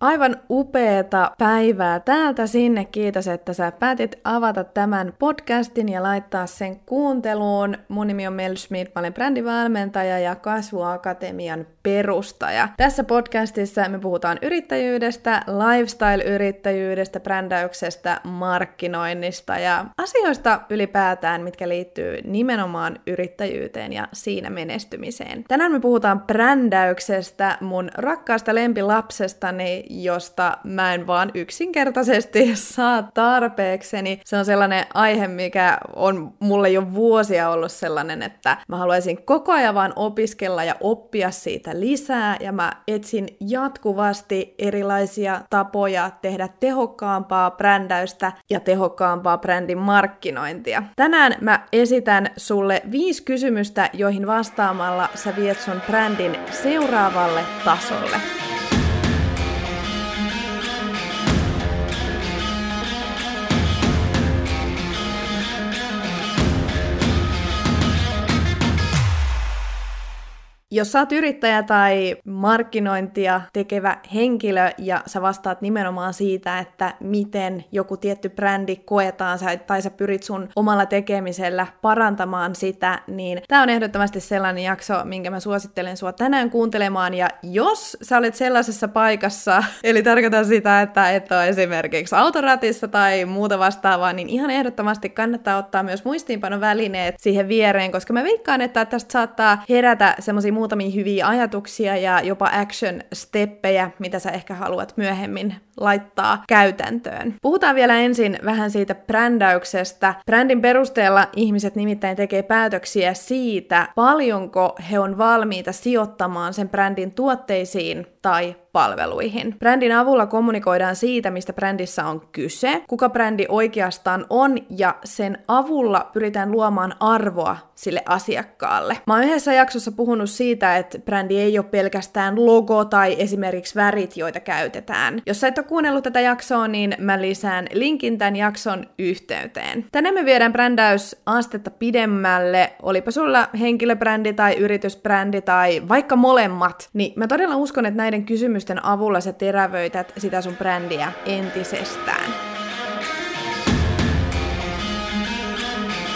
Aivan upeeta päivää täältä sinne. Kiitos, että sä päätit avata tämän podcastin ja laittaa sen kuunteluun. Mun nimi on Mel Schmidt, mä olen brändivalmentaja ja Kasvuakatemian perustaja. Tässä podcastissa me puhutaan yrittäjyydestä, lifestyle-yrittäjyydestä, brändäyksestä, markkinoinnista ja asioista ylipäätään, mitkä liittyy nimenomaan yrittäjyyteen ja siinä menestymiseen. Tänään me puhutaan brändäyksestä, mun rakkaasta lempilapsestani, josta mä en vaan yksinkertaisesti saa tarpeekseni. Se on sellainen aihe, mikä on mulle jo vuosia ollut sellainen, että mä haluaisin koko ajan vaan opiskella ja oppia siitä lisää, ja mä etsin jatkuvasti erilaisia tapoja tehdä tehokkaampaa brändäystä ja tehokkaampaa brändin markkinointia. Tänään mä esitän sulle viisi kysymystä, joihin vastaamalla sä viet sun brändin seuraavalle tasolle. Jos sä oot yrittäjä tai markkinointia tekevä henkilö ja sä vastaat nimenomaan siitä, että miten joku tietty brändi koetaan tai sä pyrit sun omalla tekemisellä parantamaan sitä, niin tää on ehdottomasti sellainen jakso, minkä mä suosittelen sua tänään kuuntelemaan. Ja jos sä olet sellaisessa paikassa, eli tarkoitan sitä, että et ole esimerkiksi autoratissa tai muuta vastaavaa, niin ihan ehdottomasti kannattaa ottaa myös muistiinpanovälineet siihen viereen, koska mä veikkaan, että tästä saattaa herätä semmoisia muutamia hyviä ajatuksia ja jopa action-steppejä, mitä sä ehkä haluat myöhemmin laittaa käytäntöön. Puhutaan vielä ensin vähän siitä brändäyksestä. Brändin perusteella ihmiset nimittäin tekee päätöksiä siitä, paljonko he on valmiita sijoittamaan sen brändin tuotteisiin tai palveluihin. Brändin avulla kommunikoidaan siitä, mistä brändissä on kyse, kuka brändi oikeastaan on, ja sen avulla pyritään luomaan arvoa sille asiakkaalle. Mä oon yhdessä jaksossa puhunut siitä, että brändi ei ole pelkästään logo tai esimerkiksi värit, joita käytetään. Jos sä et ole kuunnellut tätä jaksoa, niin mä lisään linkin tämän jakson yhteyteen. Tänne me viedään brändäys astetta pidemmälle, olipa sulla henkilöbrändi tai yritysbrändi tai vaikka molemmat, niin mä todella uskon, että näiden kysymysten avulla sä terävöität sitä sun brändiä entisestään.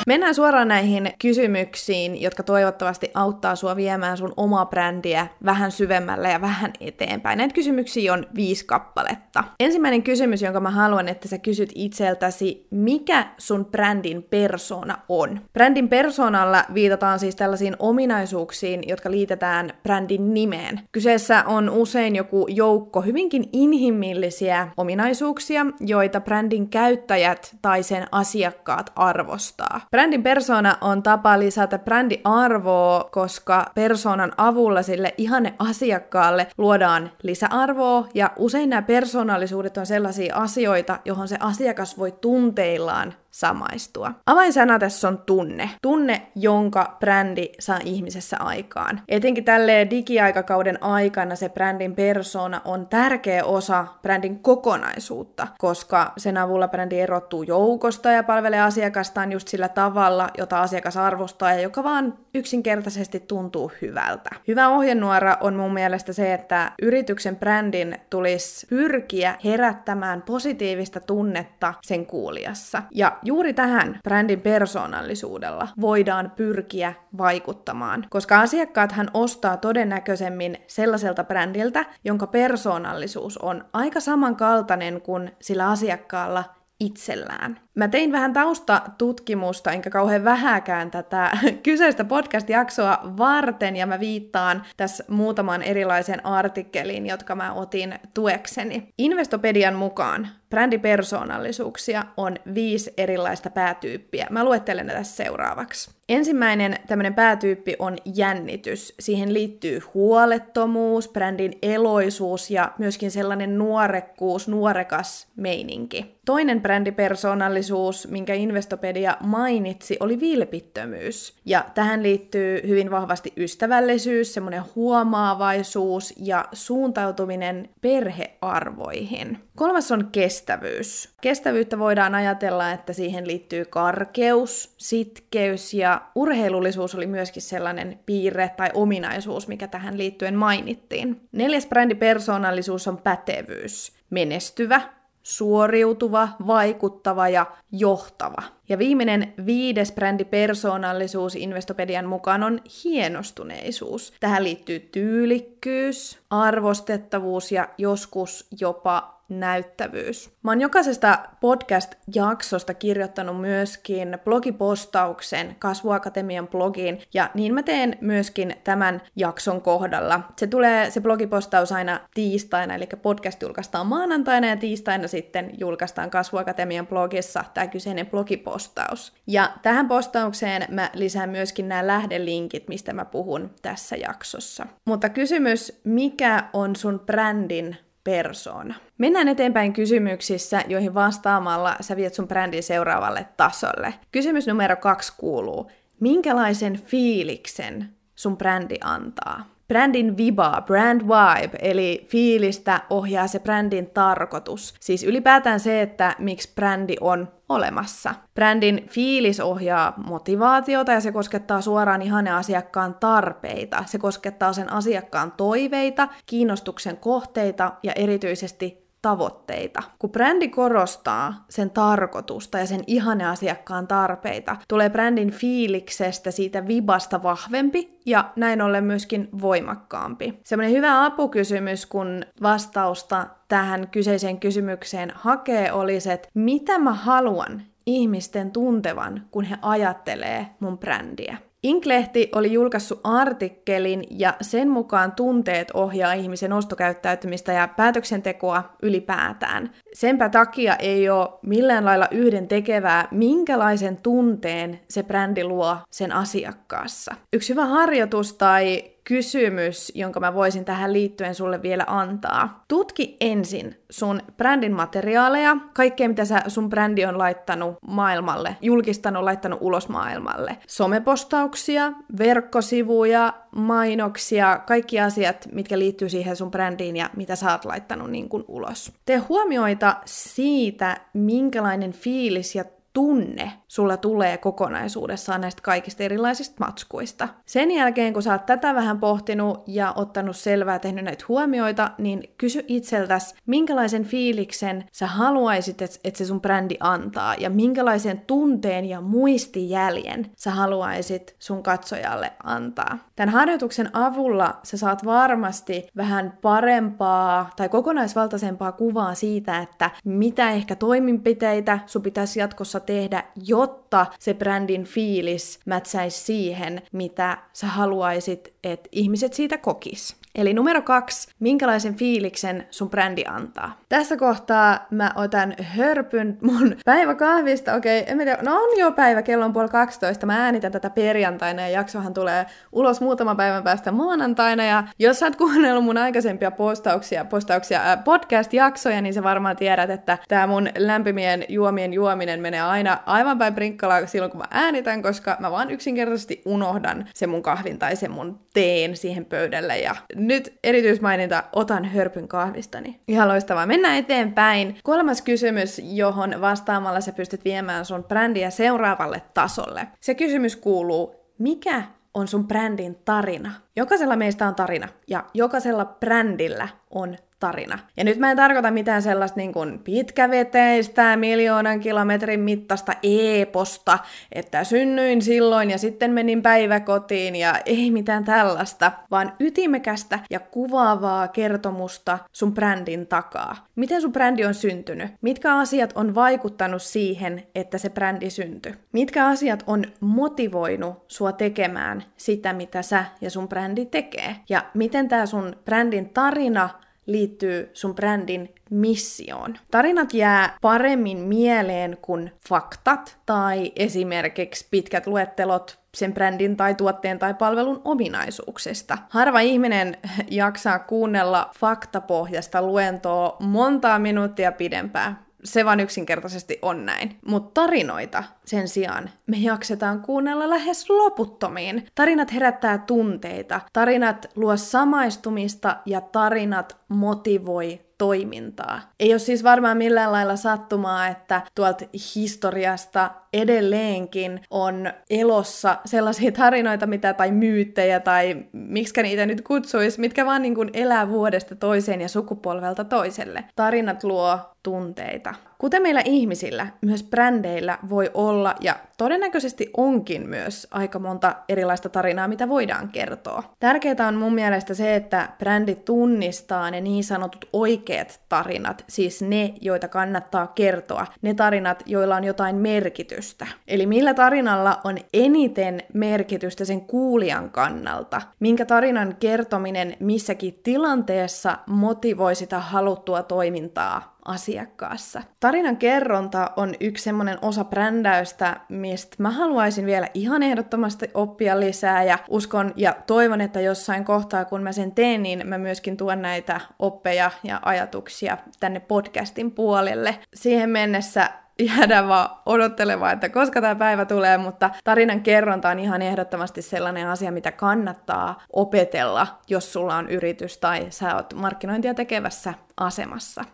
Mennään suoraan näihin kysymyksiin, jotka toivottavasti auttaa sua viemään sun omaa brändiä vähän syvemmälle ja vähän eteenpäin. Näitä kysymyksiä on viisi kappaletta. Ensimmäinen kysymys, jonka mä haluan, että sä kysyt itseltäsi, mikä sun brändin persona on? Brändin persoonalla viitataan siis tällaisiin ominaisuuksiin, jotka liitetään brändin nimeen. Kyseessä on usein joku joukko hyvinkin inhimillisiä ominaisuuksia, joita brändin käyttäjät tai sen asiakkaat arvostaa. Brändin persona on tapa lisätä brändiarvoa, koska persoonan avulla sille ihanne asiakkaalle luodaan lisäarvoa, ja usein nämä persoonallisuudet on sellaisia asioita, johon se asiakas voi tunteillaan samaistua. Avainsana tässä on tunne. Tunne, jonka brändi saa ihmisessä aikaan. Etenkin tälle digiaikakauden aikana se brändin persona on tärkeä osa brändin kokonaisuutta, koska sen avulla brändi erottuu joukosta ja palvelee asiakastaan just sillä tavalla, jota asiakas arvostaa ja joka vaan yksinkertaisesti tuntuu hyvältä. Hyvä ohjenuora on mun mielestä se, että yrityksen brändin tulisi pyrkiä herättämään positiivista tunnetta sen kuulijassa. Ja juuri tähän brändin persoonallisuudella voidaan pyrkiä vaikuttamaan, koska asiakkaathan ostaa todennäköisemmin sellaiselta brändiltä, jonka persoonallisuus on aika samankaltainen kuin sillä asiakkaalla itsellään. Mä tein vähän taustatutkimusta, enkä kauhean vähäkään tätä kyseistä podcast-jaksoa varten, ja mä viittaan tässä muutaman erilaisen artikkelin, jotka mä otin tuekseni. Investopedian mukaan brändipersoonallisuuksia on viisi erilaista päätyyppiä. Mä luettelen ne tässä seuraavaksi. Ensimmäinen tämmöinen päätyyppi on jännitys. Siihen liittyy huolettomuus, brändin eloisuus ja myöskin sellainen nuorekkuus, nuorekas meininki. Toinen brändipersoonallisuus persoonallisuus, minkä Investopedia mainitsi, oli vilpittömyys. Ja tähän liittyy hyvin vahvasti ystävällisyys, semmoinen huomaavaisuus ja suuntautuminen perhearvoihin. Kolmas on kestävyys. Kestävyyttä voidaan ajatella, että siihen liittyy karkeus, sitkeys ja urheilullisuus oli myöskin sellainen piirre tai ominaisuus, mikä tähän liittyen mainittiin. Neljäs brändipersoonallisuus on pätevyys. Menestyvä, suoriutuva, vaikuttava ja johtava. Ja viimeinen viides brändipersoonallisuus Investopedian mukaan on hienostuneisuus. Tähän liittyy tyylikkyys, arvostettavuus ja joskus jopa näyttävyys. Mä oon jokaisesta podcast-jaksosta kirjoittanut myöskin blogipostauksen Kasvuakatemian blogiin, ja niin mä teen myöskin tämän jakson kohdalla. Se tulee se blogipostaus aina tiistaina, eli podcast julkaistaan maanantaina, ja tiistaina sitten julkaistaan Kasvuakatemian blogissa tämä kyseinen blogipostaus. Ja tähän postaukseen mä lisään myöskin nämä lähdelinkit, mistä mä puhun tässä jaksossa. Mutta kysymys, mikä on sun brändin persona. Mennään eteenpäin kysymyksissä, joihin vastaamalla sä viet sun brändin seuraavalle tasolle. Kysymys numero kaksi kuuluu, minkälaisen fiiliksen sun brändi antaa? Brändin vibaa, brand vibe, eli fiilistä ohjaa se brändin tarkoitus. Siis ylipäätään se, että miksi brändi on olemassa. Brändin fiilis ohjaa motivaatiota ja se koskettaa suoraan ihan asiakkaan tarpeita. Se koskettaa sen asiakkaan toiveita, kiinnostuksen kohteita ja erityisesti tavoitteita. Kun brändi korostaa sen tarkoitusta ja sen ihane asiakkaan tarpeita, tulee brändin fiiliksestä siitä vibasta vahvempi ja näin ollen myöskin voimakkaampi. Semmoinen hyvä apukysymys, kun vastausta tähän kyseiseen kysymykseen hakee, olisi, että mitä mä haluan ihmisten tuntevan, kun he ajattelee mun brändiä. Inklehti oli julkaissut artikkelin ja sen mukaan tunteet ohjaa ihmisen ostokäyttäytymistä ja päätöksentekoa ylipäätään. Senpä takia ei ole millään lailla yhden tekevää, minkälaisen tunteen se brändi luo sen asiakkaassa. Yksi hyvä harjoitus tai kysymys, jonka mä voisin tähän liittyen sulle vielä antaa. Tutki ensin sun brändin materiaaleja, kaikkea mitä sä sun brändi on laittanut maailmalle, julkistanut, laittanut ulos maailmalle. Somepostauksia, verkkosivuja, mainoksia, kaikki asiat, mitkä liittyy siihen sun brändiin ja mitä sä oot laittanut niin kuin ulos. Tee huomioita siitä, minkälainen fiilis ja tunne sulla tulee kokonaisuudessaan näistä kaikista erilaisista matskuista. Sen jälkeen, kun sä oot tätä vähän pohtinut ja ottanut selvää, tehnyt näitä huomioita, niin kysy itseltäs, minkälaisen fiiliksen sä haluaisit, että se sun brändi antaa, ja minkälaisen tunteen ja muistijäljen sä haluaisit sun katsojalle antaa. Tämän harjoituksen avulla sä saat varmasti vähän parempaa tai kokonaisvaltaisempaa kuvaa siitä, että mitä ehkä toimenpiteitä sun pitäisi jatkossa tehdä, jotta se brändin fiilis mätsäisi siihen, mitä sä haluaisit, että ihmiset siitä kokis. Eli numero kaksi, minkälaisen fiiliksen sun brändi antaa. Tässä kohtaa mä otan hörpyn mun päiväkahvista. Okei, okay, en tiedä, no on jo päivä, kello on puoli 12. Mä äänitän tätä perjantaina ja jaksohan tulee ulos muutaman päivän päästä maanantaina. Ja jos sä oot kuunnellut mun aikaisempia postauksia, postauksia äh, podcast-jaksoja, niin sä varmaan tiedät, että tää mun lämpimien juomien juominen menee aina aivan päin prinkkalaa silloin, kun mä äänitän, koska mä vaan yksinkertaisesti unohdan sen mun kahvin tai sen mun teen siihen pöydälle ja nyt erityismaininta, otan hörpyn kahvistani. Ihan loistavaa. Mennään eteenpäin. Kolmas kysymys, johon vastaamalla sä pystyt viemään sun brändiä seuraavalle tasolle. Se kysymys kuuluu, mikä on sun brändin tarina? Jokaisella meistä on tarina, ja jokaisella brändillä on tarina. Ja nyt mä en tarkoita mitään sellaista niin kuin pitkäveteistä, miljoonan kilometrin mittaista eeposta, että synnyin silloin ja sitten menin päiväkotiin ja ei mitään tällaista, vaan ytimekästä ja kuvaavaa kertomusta sun brändin takaa. Miten sun brändi on syntynyt? Mitkä asiat on vaikuttanut siihen, että se brändi syntyi? Mitkä asiat on motivoinut sua tekemään sitä, mitä sä ja sun brändi tekee? Ja miten tämä sun brändin tarina liittyy sun brändin missioon. Tarinat jää paremmin mieleen kuin faktat tai esimerkiksi pitkät luettelot sen brändin tai tuotteen tai palvelun ominaisuuksista. Harva ihminen jaksaa kuunnella faktapohjasta luentoa montaa minuuttia pidempään Se vaan yksinkertaisesti on näin. Mutta tarinoita sen sijaan me jaksetaan kuunnella lähes loputtomiin. Tarinat herättää tunteita, tarinat luo samaistumista ja tarinat motivoi toimintaa. Ei ole siis varmaan millään lailla sattumaa, että tuolta historiasta edelleenkin on elossa sellaisia tarinoita, mitä tai myyttejä tai miksi niitä nyt kutsuisi, mitkä vaan niin kuin elää vuodesta toiseen ja sukupolvelta toiselle. Tarinat luo tunteita. Kuten meillä ihmisillä, myös brändeillä voi olla, ja todennäköisesti onkin myös aika monta erilaista tarinaa, mitä voidaan kertoa. Tärkeää on mun mielestä se, että brändi tunnistaa ne niin sanotut oikeat tarinat, siis ne, joita kannattaa kertoa, ne tarinat, joilla on jotain merkitystä. Eli millä tarinalla on eniten merkitystä sen kuulijan kannalta, minkä tarinan kertominen missäkin tilanteessa motivoi sitä haluttua toimintaa asiakkaassa. Tarinan kerronta on yksi semmoinen osa brändäystä, mistä mä haluaisin vielä ihan ehdottomasti oppia lisää ja uskon ja toivon, että jossain kohtaa kun mä sen teen, niin mä myöskin tuon näitä oppeja ja ajatuksia tänne podcastin puolelle. Siihen mennessä jäädään vaan odottelemaan, että koska tämä päivä tulee, mutta tarinan kerronta on ihan ehdottomasti sellainen asia, mitä kannattaa opetella, jos sulla on yritys tai sä oot markkinointia tekevässä asemassa.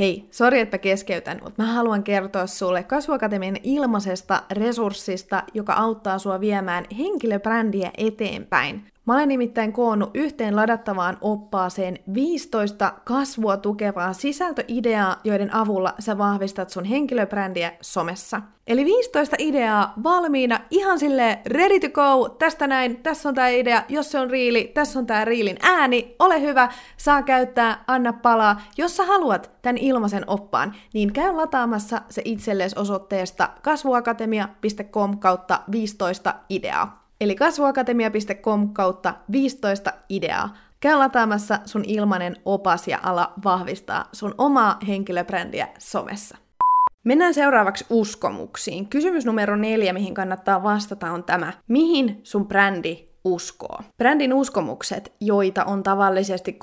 Hei, sori että keskeytän, mutta mä haluan kertoa sulle Kasvuakatemian ilmaisesta resurssista, joka auttaa sua viemään henkilöbrändiä eteenpäin. Mä olen nimittäin koonnut yhteen ladattavaan oppaaseen 15 kasvua tukevaa sisältöideaa, joiden avulla sä vahvistat sun henkilöbrändiä somessa. Eli 15 ideaa valmiina, ihan sille ready to go, tästä näin, tässä on tää idea, jos se on riili, tässä on tää riilin ääni, ole hyvä, saa käyttää, anna palaa. Jos sä haluat tämän ilmaisen oppaan, niin käy lataamassa se itsellesi osoitteesta kasvuakatemia.com kautta 15 ideaa eli kasvuakatemia.com kautta 15 ideaa. Käy lataamassa sun ilmainen opas ja ala vahvistaa sun omaa henkilöbrändiä somessa. Mennään seuraavaksi uskomuksiin. Kysymys numero neljä, mihin kannattaa vastata, on tämä. Mihin sun brändi uskoo. Brändin uskomukset, joita on tavallisesti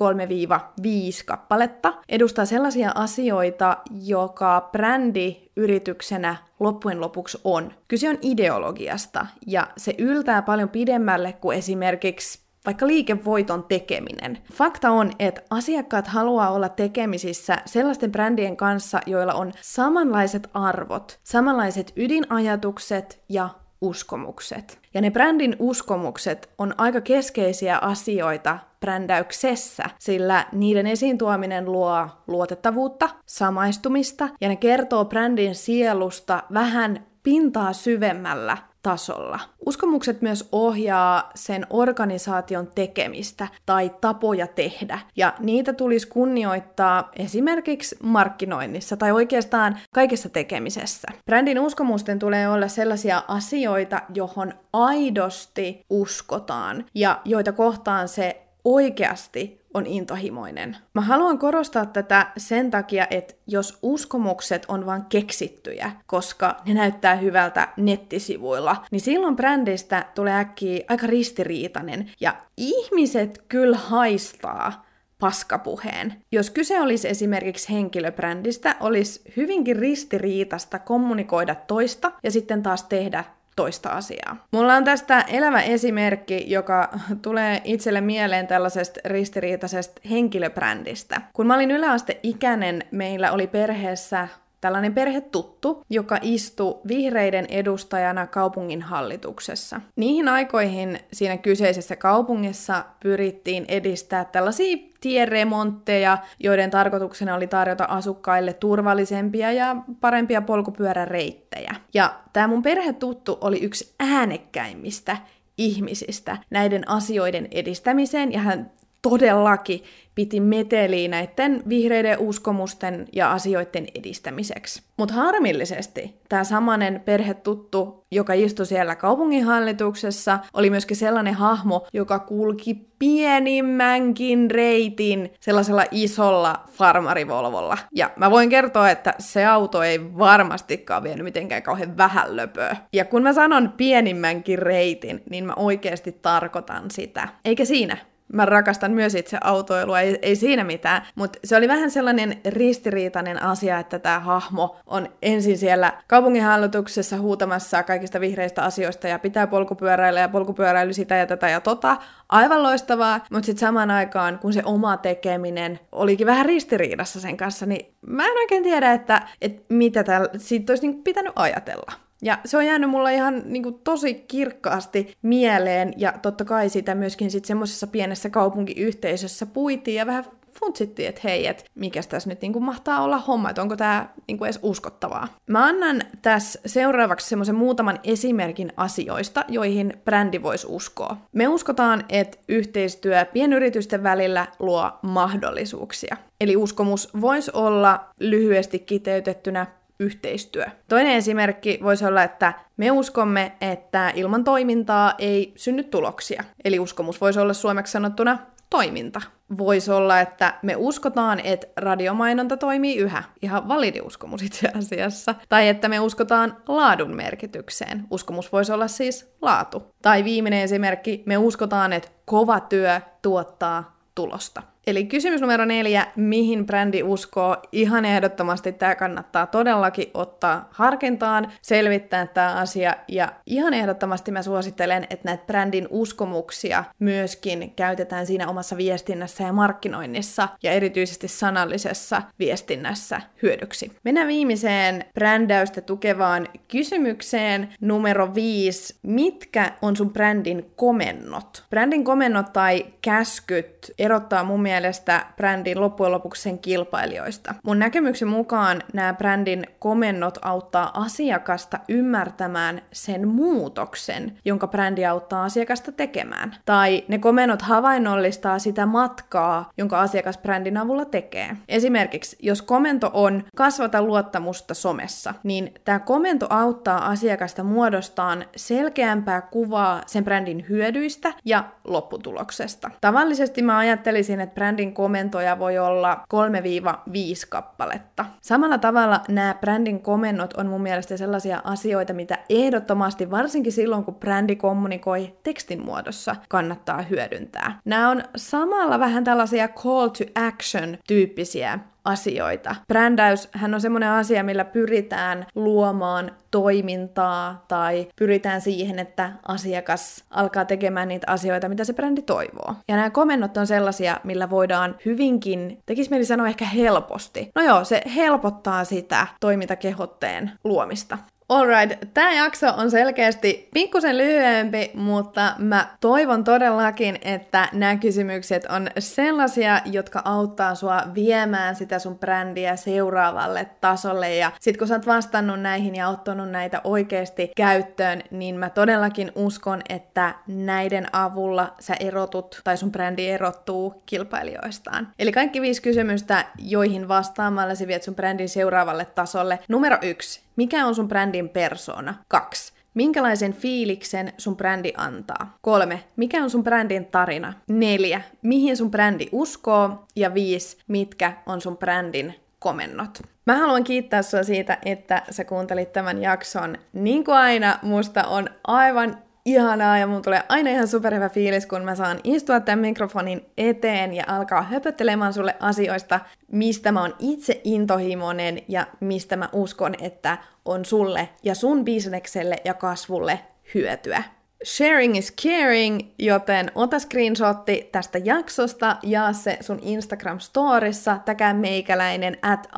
3-5 kappaletta, edustaa sellaisia asioita, joka brändi yrityksenä loppujen lopuksi on. Kyse on ideologiasta, ja se yltää paljon pidemmälle kuin esimerkiksi vaikka liikevoiton tekeminen. Fakta on, että asiakkaat haluaa olla tekemisissä sellaisten brändien kanssa, joilla on samanlaiset arvot, samanlaiset ydinajatukset ja uskomukset. Ja ne brändin uskomukset on aika keskeisiä asioita brändäyksessä, sillä niiden esiin tuominen luo luotettavuutta, samaistumista ja ne kertoo brändin sielusta vähän pintaa syvemmällä tasolla. Uskomukset myös ohjaa sen organisaation tekemistä tai tapoja tehdä, ja niitä tulisi kunnioittaa esimerkiksi markkinoinnissa tai oikeastaan kaikessa tekemisessä. Brändin uskomusten tulee olla sellaisia asioita, johon aidosti uskotaan ja joita kohtaan se oikeasti on intohimoinen. Mä haluan korostaa tätä sen takia, että jos uskomukset on vain keksittyjä, koska ne näyttää hyvältä nettisivuilla, niin silloin brändistä tulee äkkiä aika ristiriitainen. Ja ihmiset kyllä haistaa paskapuheen. Jos kyse olisi esimerkiksi henkilöbrändistä, olisi hyvinkin ristiriitasta kommunikoida toista ja sitten taas tehdä toista asiaa. Mulla on tästä elävä esimerkki, joka tulee itselle mieleen tällaisesta ristiriitaisesta henkilöbrändistä. Kun mä olin yläasteikäinen, meillä oli perheessä tällainen perhetuttu, joka istui vihreiden edustajana kaupungin hallituksessa. Niihin aikoihin siinä kyseisessä kaupungissa pyrittiin edistää tällaisia tieremontteja, joiden tarkoituksena oli tarjota asukkaille turvallisempia ja parempia polkupyöräreittejä. Ja tämä mun perhetuttu oli yksi äänekkäimmistä ihmisistä näiden asioiden edistämiseen, ja hän todellakin piti meteliä näiden vihreiden uskomusten ja asioiden edistämiseksi. Mutta harmillisesti tämä samanen perhetuttu, joka istui siellä kaupunginhallituksessa, oli myöskin sellainen hahmo, joka kulki pienimmänkin reitin sellaisella isolla farmarivolvolla. Ja mä voin kertoa, että se auto ei varmastikaan vienyt mitenkään kauhean vähän löpöä. Ja kun mä sanon pienimmänkin reitin, niin mä oikeasti tarkoitan sitä. Eikä siinä. Mä rakastan myös itse autoilua, ei, ei siinä mitään, mutta se oli vähän sellainen ristiriitainen asia, että tämä hahmo on ensin siellä kaupunginhallituksessa huutamassa kaikista vihreistä asioista ja pitää polkupyöräillä ja polkupyöräily sitä ja tätä ja tota. Aivan loistavaa, mutta sitten samaan aikaan, kun se oma tekeminen olikin vähän ristiriidassa sen kanssa, niin mä en oikein tiedä, että, että mitä täällä siitä olisi niin pitänyt ajatella. Ja se on jäänyt mulla ihan niin kuin, tosi kirkkaasti mieleen, ja totta kai sitä myöskin sitten semmoisessa pienessä kaupunkiyhteisössä puitiin ja vähän funtsittiin, että hei, että mikä tässä nyt niinku mahtaa olla homma, että onko tämä niinku edes uskottavaa. Mä annan tässä seuraavaksi semmoisen muutaman esimerkin asioista, joihin brändi voisi uskoa. Me uskotaan, että yhteistyö pienyritysten välillä luo mahdollisuuksia. Eli uskomus voisi olla lyhyesti kiteytettynä yhteistyö. Toinen esimerkki voisi olla, että me uskomme, että ilman toimintaa ei synny tuloksia. Eli uskomus voisi olla suomeksi sanottuna toiminta. Voisi olla, että me uskotaan, että radiomainonta toimii yhä. Ihan validi uskomus itse asiassa. Tai että me uskotaan laadun merkitykseen. Uskomus voisi olla siis laatu. Tai viimeinen esimerkki, me uskotaan, että kova työ tuottaa tulosta. Eli kysymys numero neljä, mihin brändi uskoo? Ihan ehdottomasti tämä kannattaa todellakin ottaa harkintaan, selvittää tämä asia ja ihan ehdottomasti mä suosittelen, että näitä brändin uskomuksia myöskin käytetään siinä omassa viestinnässä ja markkinoinnissa ja erityisesti sanallisessa viestinnässä hyödyksi. Mennään viimeiseen brändäystä tukevaan kysymykseen numero viisi. Mitkä on sun brändin komennot? Brändin komennot tai käskyt erottaa mun mielestä mielestä brändin loppujen lopuksi sen kilpailijoista. Mun näkemyksen mukaan nämä brändin komennot auttaa asiakasta ymmärtämään sen muutoksen, jonka brändi auttaa asiakasta tekemään. Tai ne komennot havainnollistaa sitä matkaa, jonka asiakas brändin avulla tekee. Esimerkiksi, jos komento on kasvata luottamusta somessa, niin tämä komento auttaa asiakasta muodostaan selkeämpää kuvaa sen brändin hyödyistä ja lopputuloksesta. Tavallisesti mä ajattelisin, että brändin komentoja voi olla 3-5 kappaletta. Samalla tavalla nämä brändin komennot on mun mielestä sellaisia asioita, mitä ehdottomasti, varsinkin silloin kun brändi kommunikoi tekstin muodossa, kannattaa hyödyntää. Nämä on samalla vähän tällaisia call to action tyyppisiä asioita. Brändäys hän on semmoinen asia, millä pyritään luomaan toimintaa tai pyritään siihen, että asiakas alkaa tekemään niitä asioita, mitä se brändi toivoo. Ja nämä komennot on sellaisia, millä voidaan hyvinkin, tekisi mieli sanoa ehkä helposti. No joo, se helpottaa sitä toimintakehotteen luomista. Alright, tämä jakso on selkeästi pikkusen lyhyempi, mutta mä toivon todellakin, että nämä kysymykset on sellaisia, jotka auttaa sua viemään sitä sun brändiä seuraavalle tasolle. Ja sit kun sä oot vastannut näihin ja ottanut näitä oikeasti käyttöön, niin mä todellakin uskon, että näiden avulla sä erotut tai sun brändi erottuu kilpailijoistaan. Eli kaikki viisi kysymystä, joihin vastaamalla sä viet sun brändin seuraavalle tasolle. Numero yksi mikä on sun brändin persona? 2. Minkälaisen fiiliksen sun brändi antaa? Kolme. Mikä on sun brändin tarina? Neljä. Mihin sun brändi uskoo? Ja viisi. Mitkä on sun brändin komennot? Mä haluan kiittää sua siitä, että sä kuuntelit tämän jakson. Niin kuin aina, musta on aivan ihanaa ja mun tulee aina ihan superhyvä fiilis, kun mä saan istua tämän mikrofonin eteen ja alkaa höpöttelemään sulle asioista, mistä mä oon itse intohimoinen ja mistä mä uskon, että on sulle ja sun bisnekselle ja kasvulle hyötyä. Sharing is caring, joten ota screenshotti tästä jaksosta, ja se sun Instagram-storissa, täkää meikäläinen at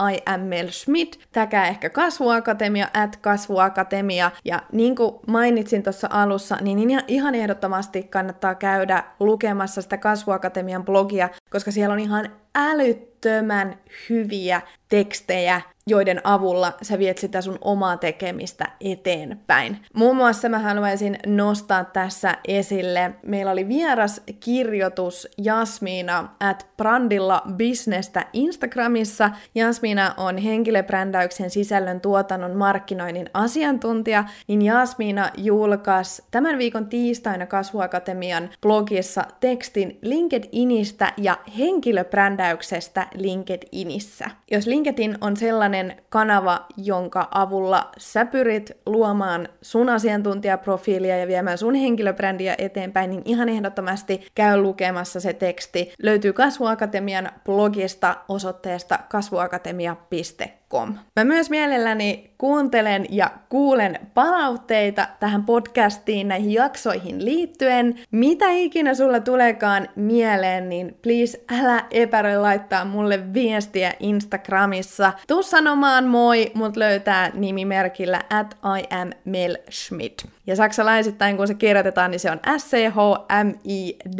Schmidt, täkää ehkä kasvuakatemia at kasvuakatemia, ja niin kuin mainitsin tuossa alussa, niin ihan ehdottomasti kannattaa käydä lukemassa sitä kasvuakatemian blogia, koska siellä on ihan älyttömän hyviä tekstejä joiden avulla sä viet sitä sun omaa tekemistä eteenpäin. Muun muassa mä haluaisin nostaa tässä esille, meillä oli vieras kirjoitus Jasmiina at Brandilla Businessta Instagramissa. Jasmiina on henkilöbrändäyksen sisällön tuotannon markkinoinnin asiantuntija, niin Jasmiina julkaisi tämän viikon tiistaina Kasvuakatemian blogissa tekstin LinkedInistä ja henkilöbrändäyksestä brändäyksestä LinkedInissä. Jos LinkedIn on sellainen kanava, jonka avulla sä pyrit luomaan sun asiantuntijaprofiilia ja viemään sun henkilöbrändiä eteenpäin, niin ihan ehdottomasti käy lukemassa se teksti. Löytyy Kasvuakatemian blogista osoitteesta kasvuakatemia.com. Mä myös mielelläni kuuntelen ja kuulen palautteita tähän podcastiin, näihin jaksoihin liittyen. Mitä ikinä sulla tuleekaan mieleen, niin please älä epäröi laittaa mulle viestiä Instagramissa. Tuu sanomaan moi, mut löytää nimimerkillä at I am Mel Schmidt. Ja saksalaisittain kun se kirjoitetaan, niin se on S-C-H-M-I-D-T,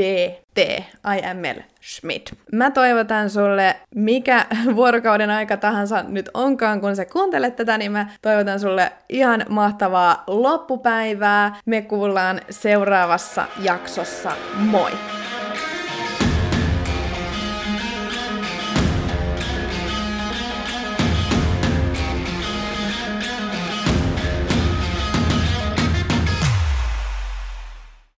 I am Mel Schmidt. Mä toivotan sulle, mikä vuorokauden aika tahansa nyt onkaan, kun sä kuuntelet tätä, niin mä toivotan sulle ihan mahtavaa loppupäivää. Me kuullaan seuraavassa jaksossa. Moi!